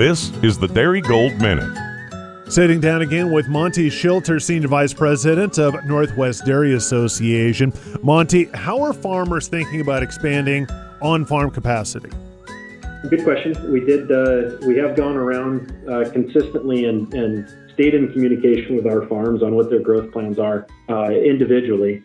This is the Darigold Minute. Sitting down again with Monty Schilter, Senior Vice President of Northwest Dairy Association. Monty, how are farmers thinking about expanding on farm capacity? Good question. We did. Uh, we have gone around uh, consistently and, and stayed in communication with our farms on what their growth plans are uh, individually.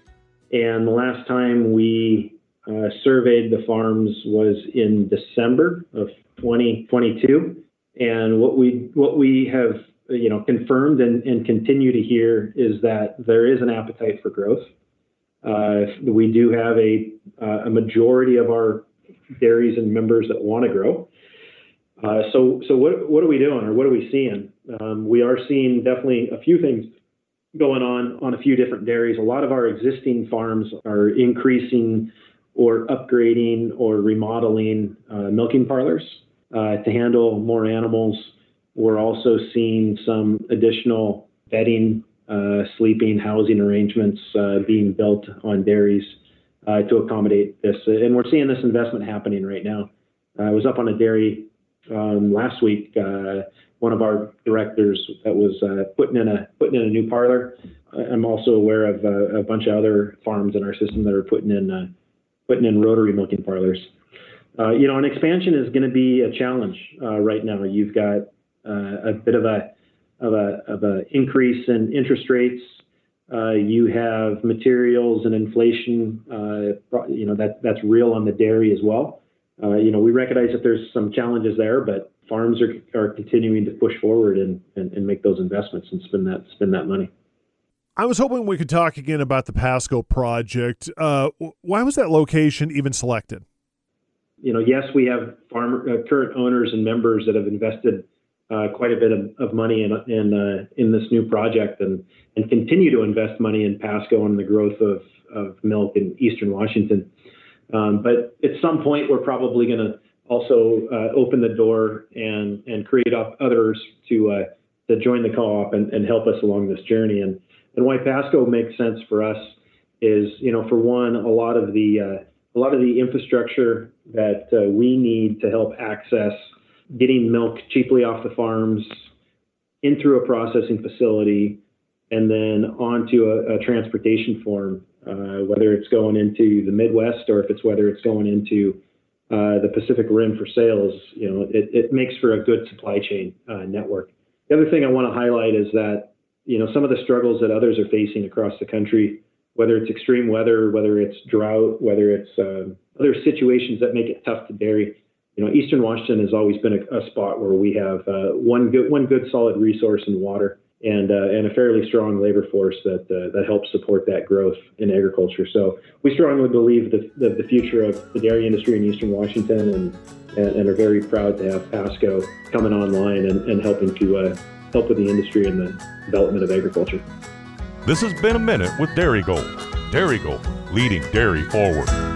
And the last time we uh, surveyed the farms was in December of 2022. And what we what we have you know confirmed and, and continue to hear is that there is an appetite for growth. Uh, we do have a a majority of our dairies and members that want to grow. Uh, so, so what, what are we doing or what are we seeing? Um, we are seeing definitely a few things going on on a few different dairies. A lot of our existing farms are increasing or upgrading or remodeling uh, milking parlors to handle more animals. We're also seeing some additional bedding, uh, sleeping, housing arrangements uh, being built on dairies uh, to accommodate this. And we're seeing this investment happening right now. I was up on a dairy um, last week. Uh, one of our directors that was uh, putting in a putting in a new parlor. I'm also aware of uh, a bunch of other farms in our system that are putting in uh, putting in rotary milking parlors. Uh, you know, an expansion is going to be a challenge right now. You've got a bit of a of a of a increase in interest rates uh, you have materials and inflation, uh, you know, that, that's real on the dairy as well. Uh, you know, we recognize that there's some challenges there, but farms are, are continuing to push forward and, and, and make those investments and spend that, spend that money. I was hoping we could talk again about the Pasco project. Uh, why was that location even selected? You know, yes, we have uh, current owners and members that have invested uh, quite a bit of, of money in in, uh, in this new project and and continue to invest money in Pasco and the growth of, of milk in Eastern Washington. Um, but at some point, we're probably going to also uh, open the door and and create up others to uh, to join the co-op and, and help us along this journey. And and why Pasco makes sense for us is you know for one a lot of the a lot of the infrastructure that uh, we need to help access getting milk cheaply off the farms in through a processing facility and then onto a, a transportation form, uh, whether it's going into the Midwest or if it's whether it's going into uh, the Pacific Rim for sales, you know, it, it makes for a good supply chain uh, network. The other thing I want to highlight is that, you know, some of the struggles that others are facing across the country, whether it's extreme weather, whether it's drought, whether it's um, other situations that make it tough to dairy, you know, Eastern Washington has always been a, a spot where we have uh, one good one good solid resource in water and uh, and a fairly strong labor force that uh, that helps support that growth in agriculture. So we strongly believe the, the future of the dairy industry in Eastern Washington, and, and, and are very proud to have Pasco coming online and, and helping to uh, help with the industry and the development of agriculture. This has been a minute with Darigold. Dairy Gold, leading dairy forward.